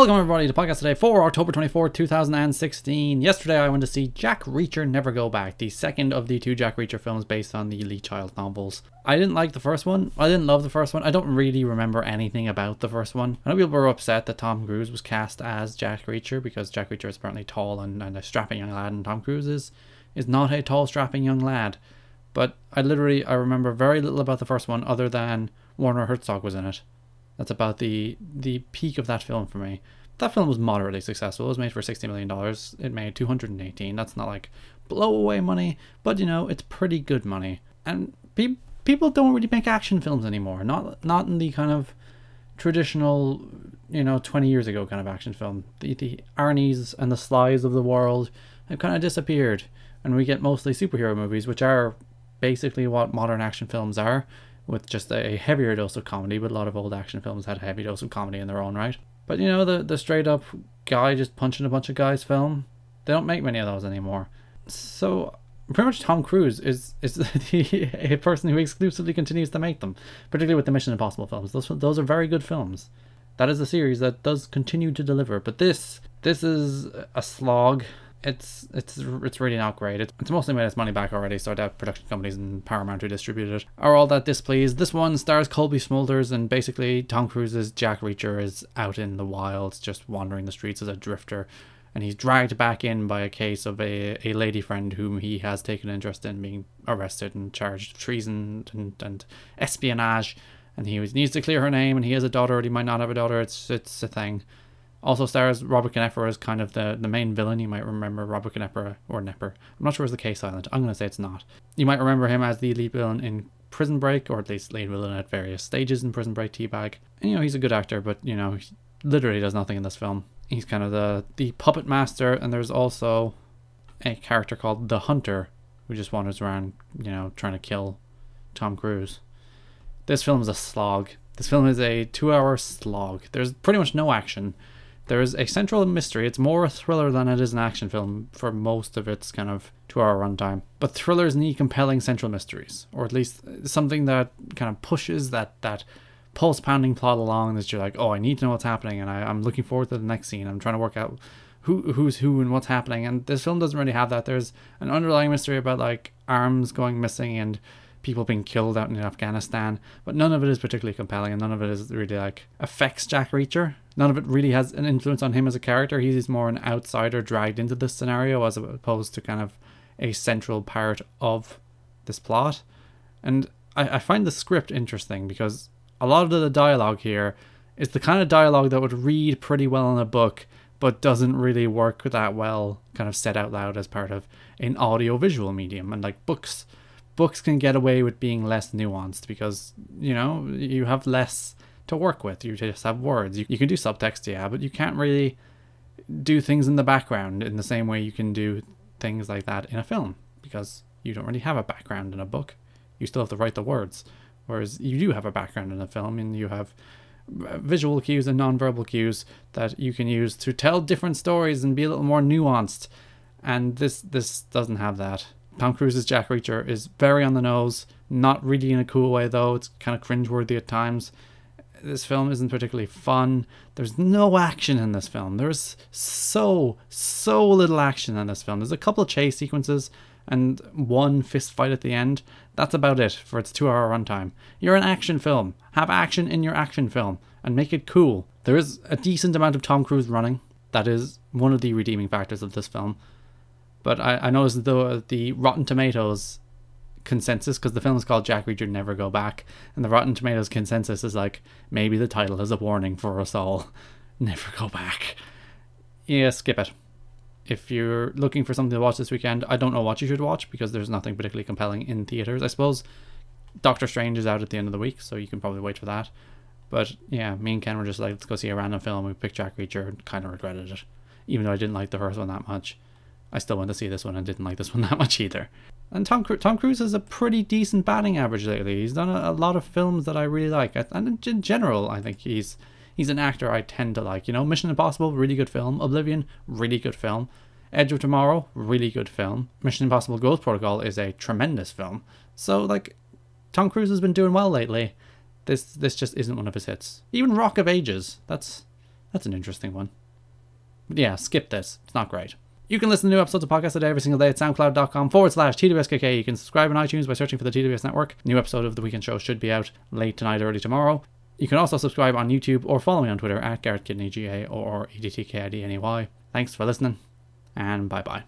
Welcome everybody to Podcast A Day for October 24, 2016. Yesterday I went to see Jack Reacher Never Go Back, the second of the two Jack Reacher films based on the Lee Child novels. I didn't like the first one. I didn't love the first one. I don't really remember anything about the first one. I know people were upset that Tom Cruise was cast as Jack Reacher because Jack Reacher is apparently tall and, and a strapping young lad and Tom Cruise is, is not a tall strapping young lad. But I literally I remember very little about the first one other than Werner Herzog was in it. That's about the the peak of that film for me. That film was moderately successful. It was made for sixty million dollars. It made two hundred and eighteen. That's not like blow away money, but you know it's pretty good money. And pe- people don't really make action films anymore. Not not in the kind of traditional, you know, twenty years ago kind of action film. The the Arnie's and the Slies of the world have kind of disappeared, and we get mostly superhero movies, which are basically what modern action films are with just a heavier dose of comedy, but a lot of old action films had a heavy dose of comedy in their own right. But you know, the the straight up guy just punching a bunch of guys film, they don't make many of those anymore. So pretty much Tom Cruise is is the, a person who exclusively continues to make them, particularly with the Mission Impossible films. Those those are very good films. That is a series that does continue to deliver. But this this is a slog it's it's it's really not great. It's, it's mostly made its money back already, so that production companies and Paramount who distribute it are all that displeased. This one stars Cobie Smulders, and basically Tom Cruise's Jack Reacher is out in the wilds, just wandering the streets as a drifter, and he's dragged back in by a case of a, a lady friend whom he has taken interest in being arrested and charged of treason and, and espionage, and he needs to clear her name, and he has a daughter, or he might not have a daughter. It's it's a thing. Also stars Robert Knepper as kind of the, the main villain. You might remember Robert Knepper or Nepper. I'm not sure it's the case silent. I'm going to say it's not. You might remember him as the lead villain in Prison Break, or at least lead villain at various stages in Prison Break T-Bag. And, you know, he's a good actor, but, you know, he literally does nothing in this film. He's kind of the, the puppet master, and there's also a character called the Hunter, who just wanders around, you know, trying to kill Tom Cruise. This film is a slog. This film is a two hour slog. There's pretty much no action there is a central mystery. It's more a thriller than it is an action film for most of its kind of two hour runtime. But thrillers need compelling central mysteries, or at least something that kind of pushes that, that pulse pounding plot along that you're like, oh, I need to know what's happening, and I, I'm looking forward to the next scene. I'm trying to work out who who's who and what's happening. And this film doesn't really have that. There's an underlying mystery about like arms going missing and people being killed out in Afghanistan, but none of it is particularly compelling and none of it is really like affects Jack Reacher. None of it really has an influence on him as a character. He's more an outsider dragged into this scenario as opposed to kind of a central part of this plot. And I, I find the script interesting because a lot of the dialogue here is the kind of dialogue that would read pretty well in a book but doesn't really work that well kind of said out loud as part of an audio visual medium and like books books can get away with being less nuanced because you know you have less to work with. You just have words. You, you can do subtext yeah but you can't really do things in the background in the same way you can do things like that in a film because you don't really have a background in a book. You still have to write the words whereas you do have a background in a film and you have visual cues and non-verbal cues that you can use to tell different stories and be a little more nuanced. And this this doesn't have that Tom Cruise's Jack Reacher is very on the nose, not really in a cool way though. It's kind of cringeworthy at times. This film isn't particularly fun. There's no action in this film. There's so, so little action in this film. There's a couple chase sequences and one fist fight at the end. That's about it for its two hour runtime. You're an action film. Have action in your action film and make it cool. There is a decent amount of Tom Cruise running. That is one of the redeeming factors of this film. But I, I noticed the the Rotten Tomatoes consensus because the film is called Jack Reacher Never Go Back, and the Rotten Tomatoes consensus is like maybe the title is a warning for us all. Never go back. Yeah, skip it. If you're looking for something to watch this weekend, I don't know what you should watch because there's nothing particularly compelling in theaters. I suppose Doctor Strange is out at the end of the week, so you can probably wait for that. But yeah, me and Ken were just like, let's go see a random film. We picked Jack Reacher and kind of regretted it, even though I didn't like the first one that much. I still went to see this one and didn't like this one that much either. And Tom Tom Cruise has a pretty decent batting average lately. He's done a, a, lot of films that I really like, and in general, I think he's he's an actor I tend to like. You know, Mission Impossible, really good film. Oblivion, really good film. Edge of Tomorrow, really good film. Mission Impossible Ghost Protocol is a tremendous film. So like, Tom Cruise has been doing well lately. This this just isn't one of his hits. Even Rock of Ages, that's That's an interesting one. But yeah, skip this. It's not great. You can listen to new episodes of podcasts a day every single day at soundcloud.com forward slash TWSKK. You can subscribe on iTunes by searching for the TWS Network. New episode of The Weekend Show should be out late tonight, early tomorrow. You can also subscribe on YouTube or follow me on Twitter at Garrett Kidney, G A or E D T K I D N E Y. Thanks for listening, and bye bye.